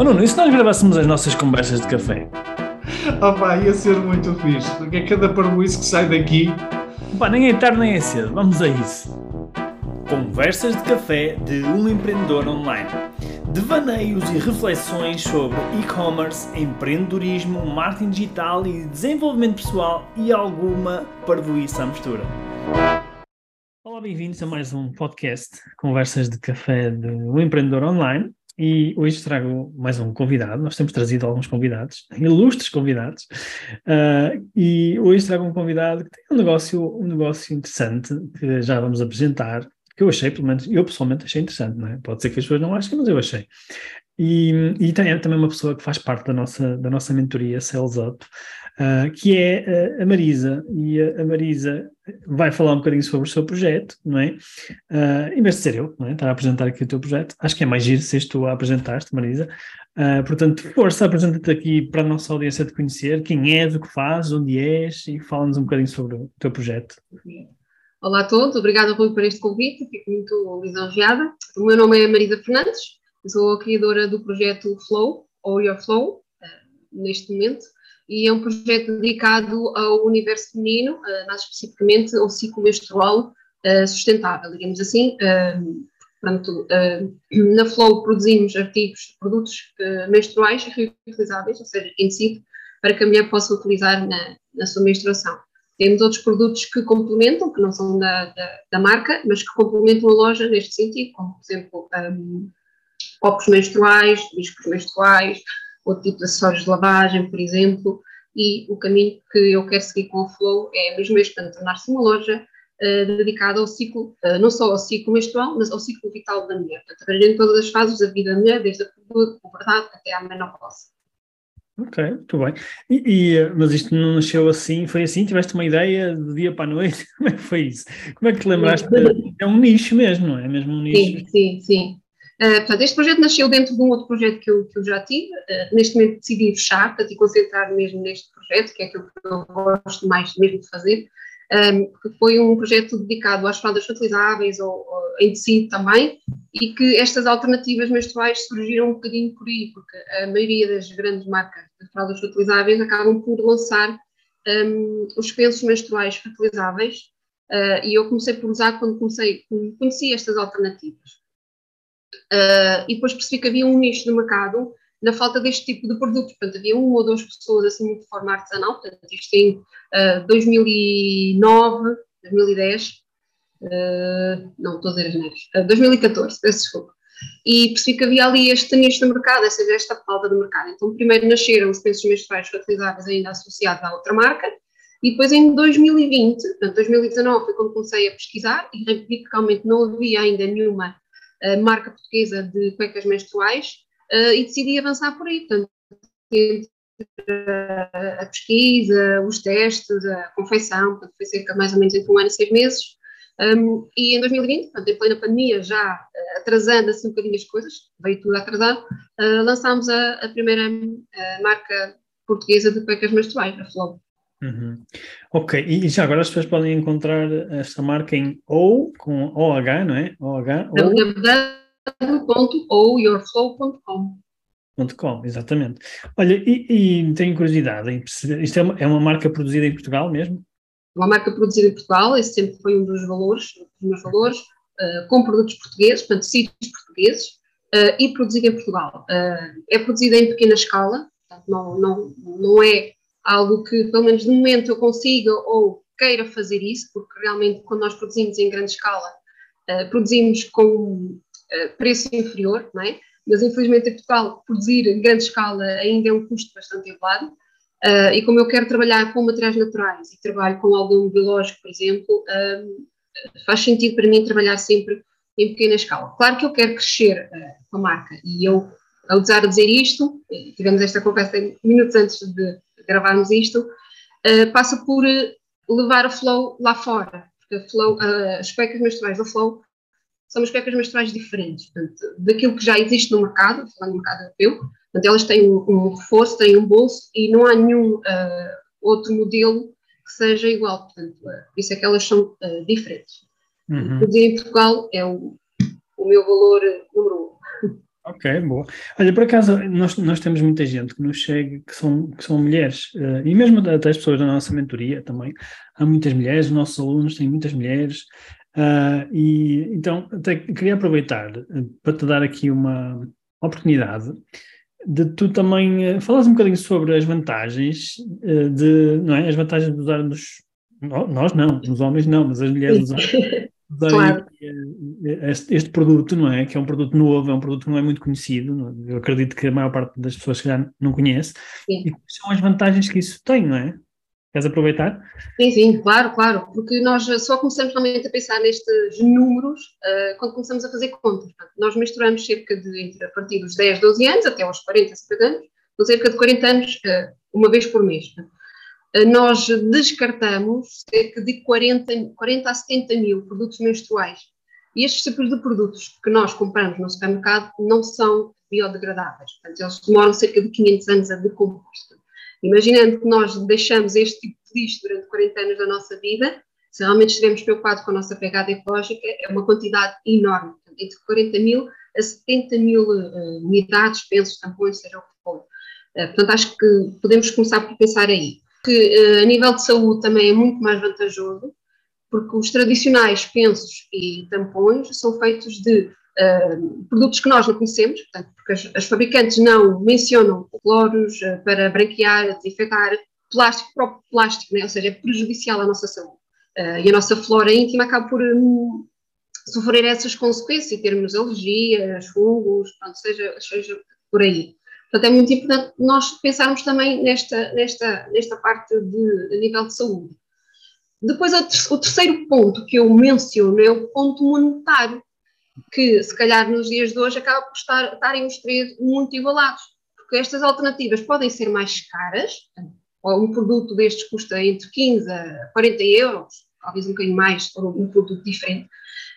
Oh Nuno, e se nós gravássemos as nossas conversas de café? Opa, ia ser muito fixe, porque é cada parboice que sai daqui. Pá, nem é tarde nem é cedo, vamos a isso. Conversas de café de um empreendedor online. Devaneios e reflexões sobre e-commerce, empreendedorismo, marketing digital e desenvolvimento pessoal e alguma parvoíça à mistura. Olá, bem-vindos a mais um podcast Conversas de Café de um empreendedor online. E hoje trago mais um convidado. Nós temos trazido alguns convidados, ilustres convidados, uh, e hoje trago um convidado que tem um negócio, um negócio interessante que já vamos apresentar, que eu achei, pelo menos eu pessoalmente achei interessante, não é? Pode ser que as pessoas não achem, mas eu achei. E, e tem, é também uma pessoa que faz parte da nossa, da nossa mentoria Sales Up, uh, que é a Marisa. E a, a, Marisa vai falar um bocadinho sobre o seu projeto, não é? Uh, em vez de ser eu, não é? Estar a apresentar aqui o teu projeto, acho que é mais giro se tu a apresentaste, Marisa. Uh, portanto, força, apresenta-te aqui para a nossa audiência te conhecer, quem és, o que fazes, onde és e fala-nos um bocadinho sobre o teu projeto. Olá a todos, obrigada Rui por este convite, fico muito lisonjeada. O meu nome é Marisa Fernandes, sou a criadora do projeto Flow, ou Your Flow, neste momento e é um projeto dedicado ao universo feminino, uh, mais especificamente ao ciclo menstrual uh, sustentável, digamos assim. Uh, portanto, na Flow produzimos artigos, produtos menstruais reutilizáveis, ou seja, em si, para que a mulher possa utilizar na, na sua menstruação. Temos outros produtos que complementam, que não são da, da, da, marca, mas que complementam a loja neste sentido, como, por exemplo, um, copos menstruais, discos menstruais, outro tipo de acessórios de lavagem, por exemplo, e o caminho que eu quero seguir com o Flow é mesmo este, portanto, tornar-se uma loja uh, dedicada ao ciclo, uh, não só ao ciclo menstrual, mas ao ciclo vital da mulher, portanto, abrangendo todas as fases da vida da mulher, desde a puberdade até à menopausa. Ok, muito bem. E, e, mas isto não nasceu assim, foi assim? Tiveste uma ideia do dia para a noite? Como é que foi isso? Como é que te lembraste? É um nicho mesmo, não é? É mesmo um nicho. Sim, sim, sim. Uh, portanto, este projeto nasceu dentro de um outro projeto que eu, que eu já tive. Uh, neste momento decidi fechar, portanto, e concentrar mesmo neste projeto, que é aquilo que eu gosto mais mesmo de fazer, um, que foi um projeto dedicado às fraldas utilizáveis ou, ou em si também, e que estas alternativas menstruais surgiram um bocadinho por aí, porque a maioria das grandes marcas de fraldas utilizáveis acabam por lançar um, os pensos menstruais utilizáveis, uh, e eu comecei por usar quando comecei, conheci estas alternativas. Uh, e depois percebi que havia um nicho de mercado na falta deste tipo de produtos. Portanto, havia uma ou duas pessoas assim de forma artesanal, portanto, isto em uh, 2009, 2010, uh, não, estou a dizer as neiras, uh, 2014, peço desculpa. E percebi que havia ali este nicho de mercado, ou seja, esta falta de mercado. Então, primeiro nasceram os pensos menstruais reutilizáveis ainda associados à outra marca, e depois em 2020, portanto, 2019 foi quando comecei a pesquisar, e vi que realmente não havia ainda nenhuma marca portuguesa de cuecas menstruais uh, e decidi avançar por aí. Portanto, a pesquisa, os testes, a confeição, portanto, foi cerca mais ou menos entre um ano e seis meses. Um, e em 2020, portanto, em plena pandemia, já uh, atrasando assim um bocadinho as coisas, veio tudo atrasado, uh, lançámos a, a primeira uh, marca portuguesa de cuecas menstruais, a Flow. Uhum. Ok, e já agora as pessoas podem encontrar esta marca em ou com OH, não é? OH www.oyourflow.com .com, exatamente. Olha, e, e tenho curiosidade isto é uma, é uma marca produzida em Portugal mesmo? Uma marca produzida em Portugal, esse sempre foi um dos valores, dos meus valores, uh, com produtos portugueses, portanto, sítios portugueses, uh, e produzida em Portugal. Uh, é produzida em pequena escala, portanto, não, não, não é algo que, pelo menos de momento, eu consiga ou queira fazer isso, porque realmente quando nós produzimos em grande escala, uh, produzimos com uh, preço inferior, não é? Mas infelizmente em Portugal produzir em grande escala ainda é um custo bastante elevado. Uh, e como eu quero trabalhar com materiais naturais e trabalho com algum biológico, por exemplo, faz sentido para mim trabalhar sempre em pequena escala. Claro que eu quero crescer com a marca e eu, ao usar a dizer isto, tivemos esta conversa minutos antes de, gravarmos isto, uh, passa por eh, levar a Flow lá fora, porque a Flow, uh, as cuecas menstruais da Flow são as cuecas menstruais diferentes, portanto, daquilo que já existe no mercado, falando no mercado europeu, portanto, elas têm um, um reforço, têm um bolso e não há nenhum uh, outro modelo que seja igual, portanto, por isso é que elas são diferentes. Uhum. Produzir em Portugal é o, o meu valor número um. Ok, boa. Olha, por acaso, nós, nós temos muita gente que nos chega que são, que são mulheres, uh, e mesmo até as pessoas da nossa mentoria também, há muitas mulheres, os nossos alunos têm muitas mulheres, uh, e então até queria aproveitar uh, para te dar aqui uma oportunidade de tu também uh, falares um bocadinho sobre as vantagens de, não é, as vantagens de usarmos, nós não, os homens não, mas as mulheres usarem claro. este, este, produto, não é? Que é um produto novo, é um produto que não é muito conhecido, é? eu acredito que a maior parte das pessoas já não conhece, sim. e quais são as vantagens que isso tem, não é? Queres aproveitar? Sim, sim, claro, claro, porque nós só começamos realmente a pensar nestes números uh, quando começamos a fazer contas. Nós misturamos cerca de, entre, a partir dos 10, 12 anos até aos 40, 50 anos, com cerca de 40 anos, uh, uma vez por mês. Eh, nós descartamos cerca de 40, 40 a 70 mil produtos menstruais. E estes tipos de produtos que nós compramos no supermercado não são biodegradáveis. Portanto, eles demoram cerca de 500 anos a decompor-se. Imaginando que nós deixamos este tipo de lixo durante 40 anos da nossa vida, se realmente estivermos preocupados com a nossa pegada ecológica, é uma quantidade enorme. Entre 40 mil a 70 mil uh, unidades, pensos, tampões, seja o que for. Uh, portanto, acho que podemos começar por pensar aí que uh, a nível de saúde também é muito mais vantajoso, porque os tradicionais pensos e tampões são feitos de uh, produtos que nós não conhecemos, portanto, porque as, as fabricantes não mencionam cloros uh, para branquear, desinfetar, plástico, próprio plástico, né? ou seja, é prejudicial à nossa saúde. e a nossa flora íntima acaba por um, sofrer essas consequências termos alergias, fungos, pronto, seja, seja por aí. Portanto, é muito importante nós pensarmos também nesta, nesta, nesta parte de, nível de saúde. Depois, o terceiro ponto que eu menciono é o ponto monetário, que se calhar nos dias de hoje acaba por estar, estarem os três muito igualados, porque estas alternativas podem ser mais caras, ou um produto destes custa entre 15 a 40 euros, talvez um bocadinho mais, for um produto diferente,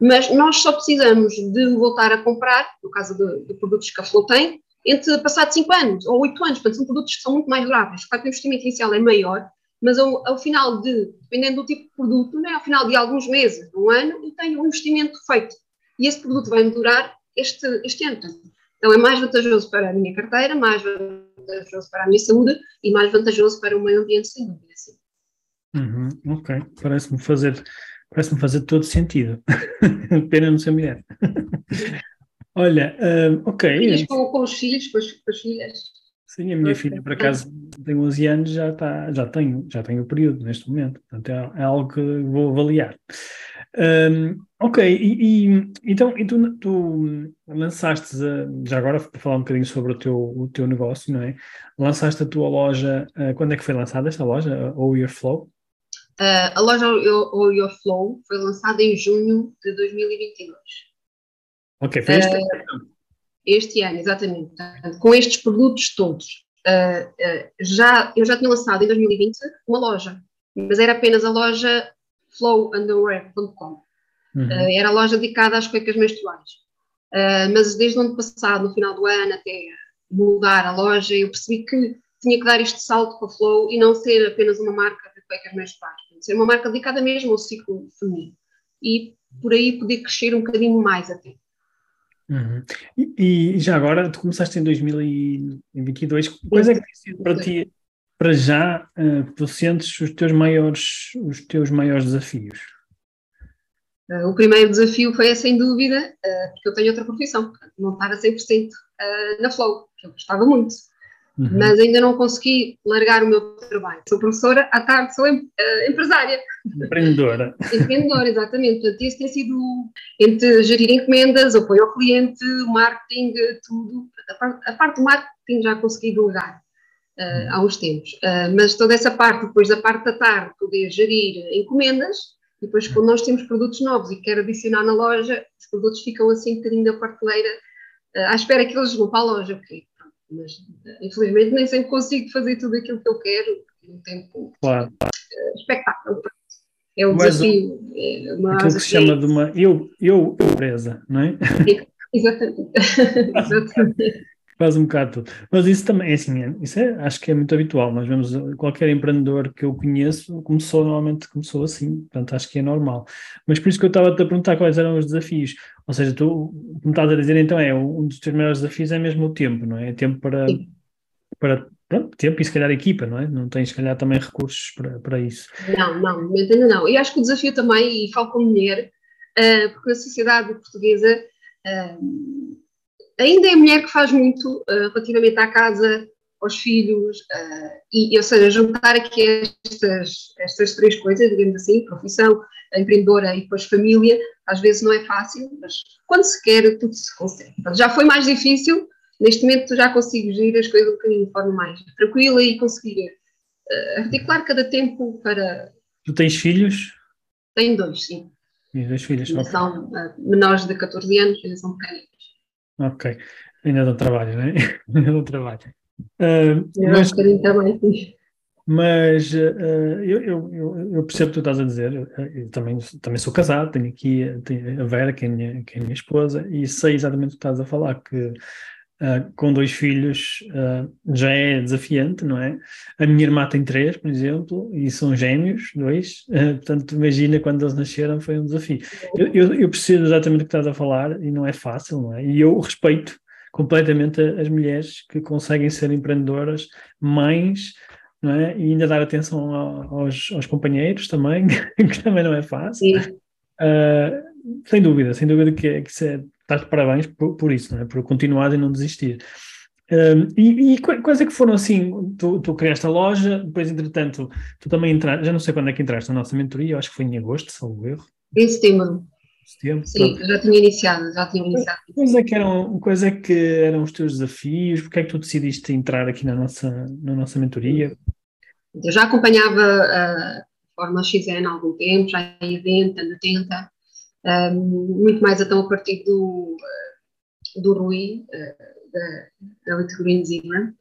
mas nós só precisamos de voltar a comprar, no caso de, de produtos que a Flow tem, entre passados 5 anos ou 8 anos, portanto, são produtos que são muito mais duráveis. Claro que o investimento inicial é maior, mas ao, ao, final de, dependendo do tipo de produto, né, ao final de alguns meses, um ano, eu tenho um investimento feito. E esse produto vai me durar este, este ano. Então é mais vantajoso para a minha carteira, mais vantajoso para a minha saúde e mais vantajoso para o meio ambiente, sem dúvida. Sim. Uhum, ok, parece-me fazer, parece fazer todo sentido. Pena não ser mulher. Olha, uh, ok. Filhos com, com, os filhos, com, com as filhas. Sim, a minha filha, por acaso, tem 11 anos, já, está, já, tenho, já tenho o período neste momento, portanto é, é algo que vou avaliar. Um, ok, e, e, então e tu, tu lançaste, já agora para falar um bocadinho sobre o teu, o teu negócio, não é? Lançaste a tua loja, uh, quando é que foi lançada esta loja, Ou Your Flow? Uh, a loja Ou Your Flow foi lançada em junho de 2022. Ok, foi este, uh, este ano, exatamente. Portanto, com estes produtos todos. Uh, uh, já, eu já tinha lançado em 2020 uma loja, mas era apenas a loja flowunderwear.com. Uhum. era a loja dedicada às cuecas menstruais. mas desde o ano passado, no final do ano, até mudar a loja, eu percebi que tinha que dar este salto para a Flow e não ser apenas uma marca de cuecas menstruais, ser uma marca dedicada mesmo ao ciclo feminino. E por aí poder crescer um bocadinho mais até. Uhum. E, e, já agora, tu começaste em 2022, quais é que tem sido para ti, para já, uh, tu sentes os teus maiores, os teus maiores desafios? Uh, o primeiro desafio foi, sem dúvida, uh, porque eu tenho outra profissão, não estar a 100% uh, na Flow, que eu gostava muito uhum. mas ainda não consegui largar o meu trabalho. Sou professora, à tarde sou em, uh, empresária. Empreendedora. Empreendedora, exatamente. Portanto, isso tem sido entre gerir encomendas, apoio ao cliente, marketing, tudo. A parte, a parte do marketing já consegui delegar. Uh, há uns tempos, uh, mas toda essa parte, depois da parte da tarde, poder gerir encomendas, e depois quando nós temos produtos novos e quero adicionar na loja, os produtos ficam assim um bocadinho da prateleira, uh, à espera que eles vão para a loja, porque mas infelizmente nem sempre consigo fazer tudo aquilo que eu quero no tempo claro. espectáculo. É um mas, desafio. É uma aquilo que se chama de uma eu, eu empresa, não é? Exatamente. Exatamente. Faz um bocado tudo. Mas isso também, é assim, é, isso é, acho que é muito habitual. Nós vemos qualquer empreendedor que eu conheço começou normalmente começou assim, portanto acho que é normal. Mas por isso que eu estava a te perguntar quais eram os desafios. Ou seja, tu, como estás a dizer, então é um dos teus maiores desafios é mesmo o tempo, não é? É tempo para, para pronto, tempo e se calhar equipa, não é? Não tens se calhar também recursos para, para isso. Não, não, ainda não. E acho que o desafio também, e falo como mulher, uh, porque a sociedade portuguesa uh, ainda é a mulher que faz muito uh, relativamente à casa, aos filhos, e, ou seja, juntar aqui estas, estas três coisas, digamos assim, profissão, empreendedora e depois família, às vezes não é fácil, mas quando se quer, tudo se consegue. já foi mais difícil, neste momento já consigo gerir as coisas um bocadinho de forma mais tranquila e conseguir uh, articular cada tempo para. Tu tens filhos? Tenho dois, sim. E dois filhos. São uh, menores de 14 anos, ainda são pequeninos. Ok, ainda dão trabalho, não é? ainda dão trabalho. Uh, mas, um bocadinho também, sim. Mas uh, eu, eu, eu, percebo o que tu estás a dizer. Eu, eu, também, também sou casado, tenho aqui tenho a Vera, que é, minha, que é a minha esposa, e sei exatamente o que estás a falar, que Uh, com dois filhos uh, já é desafiante, não é? A minha irmã tem três, por exemplo, e são gêmeos, dois, uh, portanto, imagina quando eles nasceram, foi um desafio. Eu, eu, eu, percebo exatamente o que estás a falar e não é fácil, não é? E eu respeito completamente as mulheres que conseguem ser empreendedoras, mães, não é? E ainda dar atenção aos, aos companheiros também, que também não é fácil. sem dúvida, sem dúvida que, é, que isso é estás de parabéns por, por isso, não é? por continuar e não desistir. Um, e, e, quais é que foram assim? Tu, tu, criaste a loja, depois, entretanto, tu também entraste, já não sei quando é que entraste na nossa mentoria, acho que foi em agosto, salvo erro. Em setembro. setembro Sim, pronto. já tinha iniciado, já tinha iniciado. Quais é que eram, quais é que eram os teus desafios? Porque é que tu decidiste entrar aqui na nossa, na nossa mentoria? Eu já acompanhava a Fórmula XN há algum tempo, já em evento, ano 80, muito mais então a partir do, eh, do Rui, uh, da Elite Green Zebra,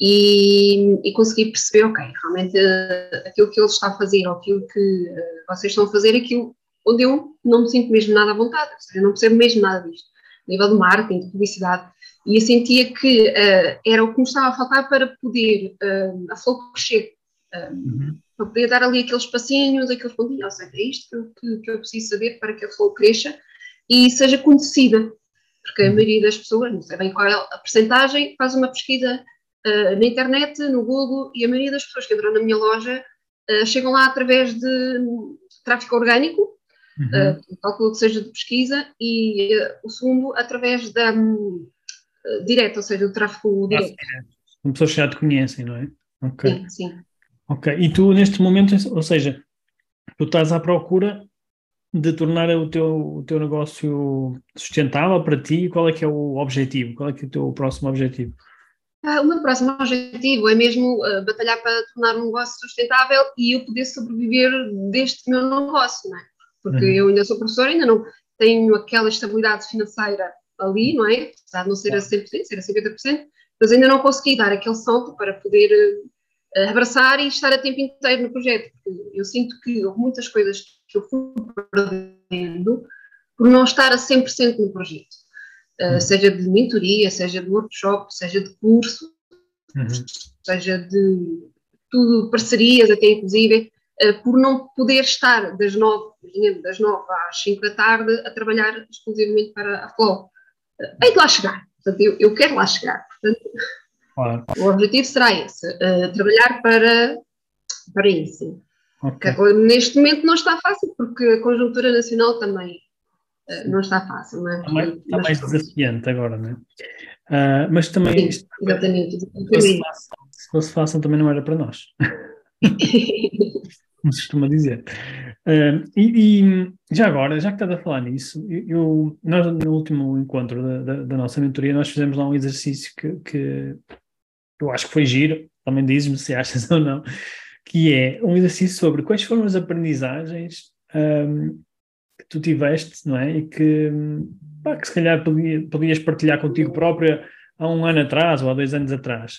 e, e, consegui perceber, ok, realmente uh, aquilo que ele está a fazer, ou aquilo que uh, vocês estão a fazer, aquilo onde eu não me sinto mesmo nada à vontade, ou seja, eu não percebo mesmo nada disto, a nível de marketing, de publicidade, e eu sentia que uh, era o que me estava a faltar para poder a Flow crescer. Uhum poder dar ali aqueles passinhos, aqueles pontinhos, ou seja, é isto que, que eu preciso saber para que a flor cresça e seja conhecida, porque a uhum. maioria das pessoas, não sei bem qual é a percentagem, faz uma pesquisa uh, na internet, no Google, e a maioria das pessoas que entram na minha loja uh, chegam lá através de tráfego orgânico, uhum. uh, cálculo que seja de pesquisa, e o segundo através da um, direto, ou seja, do tráfego direto. Como pessoas que já te conhecem, não é? Ok. Sim, sim. Ok, e tu neste momento, ou seja, tu estás à procura de tornar o teu, o teu negócio sustentável para ti, qual é que é o objetivo? Qual é que é o teu próximo objetivo? Ah, o meu próximo objetivo é mesmo uh, batalhar para tornar um negócio sustentável e eu poder sobreviver deste meu negócio, não é? Porque uhum. eu ainda sou professora, ainda não tenho aquela estabilidade financeira ali, não é? Apesar de não ser a 100%, ser a 50%, mas ainda não consegui dar aquele salto para poder uh, abraçar e estar a tempo inteiro no projeto. Eu sinto que houve muitas coisas que eu fui perdendo por não estar a 100% no projeto. Uh, seja de mentoria, seja de workshop, seja de curso, uhum. seja de tudo, parcerias até inclusive, uh, por não poder estar das nove, das nove às cinco da tarde a trabalhar exclusivamente para a Flow. Uh, hei de lá chegar, portanto, eu, eu quero lá chegar. Portanto, Claro. O objetivo será esse, uh, trabalhar para, para isso. Okay. neste momento não está fácil, porque a conjuntura nacional também uh, não está fácil. Mas, está mais, está mais desafiante agora, não é? Uh, mas também. Sim, isto, exatamente. Se fosse fácil, também não era para nós. como se costuma dizer. Uh, e, e, já agora, já que estás a falar nisso, eu, nós no último encontro da, da, da, nossa mentoria, nós fizemos lá um exercício que, que eu acho que foi giro, também dizes-me se achas ou não, que é um exercício sobre quais foram as aprendizagens um, que tu tiveste, não é? E que, pá, que se calhar podia, podias partilhar contigo própria há um ano atrás ou há dois anos atrás.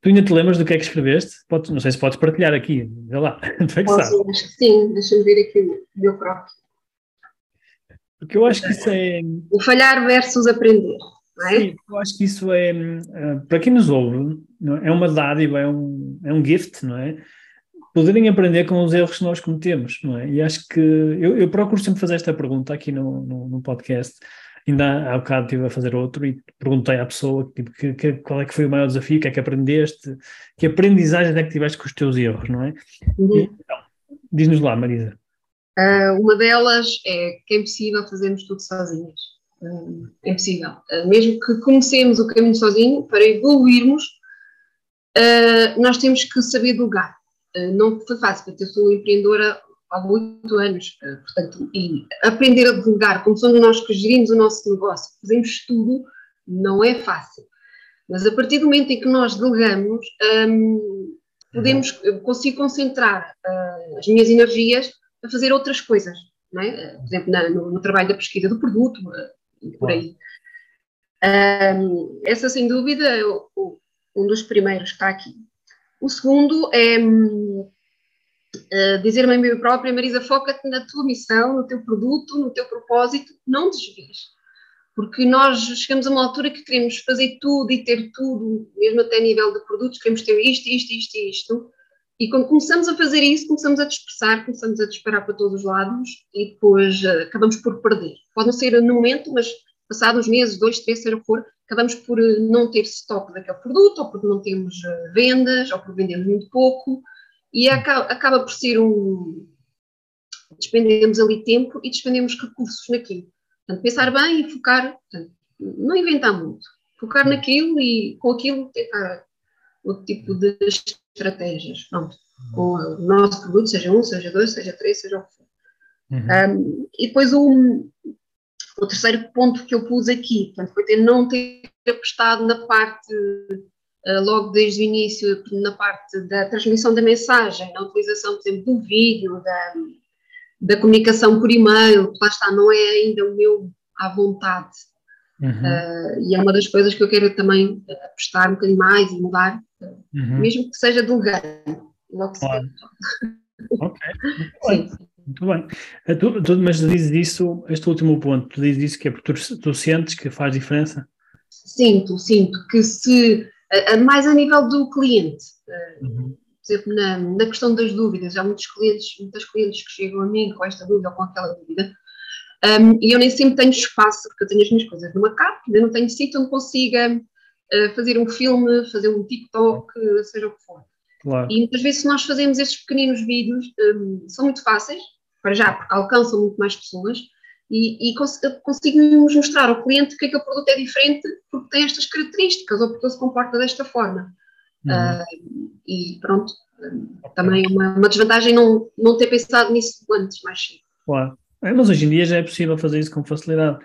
Tu ainda te lembras do que é que escreveste? Podes, não sei se podes partilhar aqui, vê lá. Tu é que Posso, acho que sim, deixa-me ver aqui o meu próprio. Porque eu acho que isso é. O falhar versus aprender. É? Sim, eu acho que isso é, eh, para quem nos ouve, é? é uma dádiva, é um, é um gift, não é? Poderem aprender com os erros que nós cometemos, não é? E acho que eu, eu procuro sempre fazer esta pergunta aqui no, no, no podcast ainda há bocado estive a fazer outro e perguntei à pessoa tipo, que, que, qual é que foi o maior desafio, o que é que aprendeste, que aprendizagem é que tiveste com os teus erros, não é? Uhum. Então, diz-nos lá, Marisa. Uh, uma delas é que é impossível fazermos tudo sozinhas. Uh, é impossível. Uh, mesmo que comecemos o caminho sozinho, para evoluirmos, nós temos que saber delegar. não foi fácil, eu sou empreendedora há oito anos, portanto, e aprender a delegar, como somos nós que gerimos o nosso negócio, fazemos tudo, não é fácil. Mas a partir do momento em que nós delegamos, um, podemos, eu consigo concentrar as minhas energias a fazer outras coisas, é? por exemplo, na, no, no, trabalho da pesquisa do produto, uh, por aí. Um, essa, sem dúvida, o, um dos primeiros está aqui. O segundo é uh, dizer-me a mim própria, Marisa, foca-te na tua missão, no teu produto, no teu propósito, não desvies. Porque nós chegamos a uma altura que queremos fazer tudo e ter tudo, mesmo até a nível de produtos, queremos ter isto, isto, isto e isto, e quando começamos a fazer isso, começamos a dispersar, começamos a disparar para todos os lados e depois uh, acabamos por perder. Pode não ser no momento, mas passados meses, dois, três, seja o que for, acabamos por uh, não ter estoque daquele produto, ou porque não temos uh, vendas, ou porque vendemos muito pouco, e acaba, acaba por ser um. Despendemos ali tempo e despendemos recursos naquilo. Portanto, pensar bem e focar, portanto, não inventar muito, focar naquilo e com aquilo tentar outro tipo de estratégias, pronto, com o nosso produto, seja um, seja dois, seja três, seja o que for. Uhum. Um, e depois o, o terceiro ponto que eu pus aqui, portanto, foi ter, não ter apostado na parte, uh, logo desde o início, na parte da transmissão da mensagem, na utilização, por exemplo, do vídeo, da, da comunicação por e-mail, lá está, não é ainda o meu à vontade. Uhum. Uh, e é uma das coisas que eu quero também apostar um bocadinho mais e mudar, uhum. mesmo que seja delegando. Logo claro. Ok, bem. Muito bem. Eh, tu, tu, mas dizes isso, este último ponto, tu dizes isso que é porque tu, tu sentes que faz diferença? Sinto, sinto que se, mais a nível do cliente, eh, uhum. por exemplo, na, na questão das dúvidas, há muitos clientes, muitas clientes que chegam a mim com esta dúvida ou com aquela dúvida, um, e eu nem sempre tenho espaço, porque eu tenho as minhas coisas numa capa, eu não tenho sítio onde consiga uh, fazer um filme, fazer um TikTok, seja o que for. Claro. E muitas vezes, se nós fazemos estes pequeninos vídeos, um, são muito fáceis, para já, porque alcançam muito mais pessoas, e, e cons conseguimos mostrar ao cliente que aquele produto é diferente porque tem estas características ou porque ele se comporta desta forma. Uhum. Uh, e pronto, também é uma, uma, desvantagem não, não ter pensado nisso antes, mais cedo. Claro. É, mas hoje em dia já é possível fazer isso com facilidade.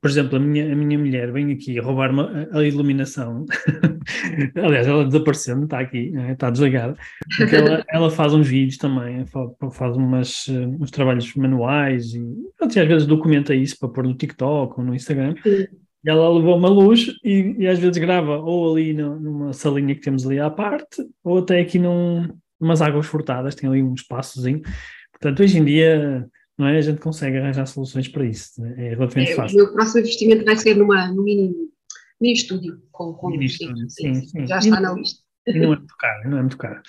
Por exemplo, a minha, a minha mulher vem aqui roubar-me a iluminação. Aliás, ela desapareceu, não está aqui, né, está desligada. Porque ela, ela faz uns vídeos também, faz umas, uns trabalhos manuais e às vezes documenta isso para pôr no TikTok ou no Instagram. E ela levou uma luz e, e às vezes grava ou ali no, numa salinha que temos ali à parte, ou até aqui num, umas águas furtadas, tem ali um espaçozinho. Portanto, hoje em dia não é? A gente consegue arranjar soluções para isso. Né? É relativamente é, fácil. O meu próximo investimento vai ser numa, num mini, mini estúdio com, com mini estúdio, sim, sim, Já está na lista. E não é muito caro, não é muito caro.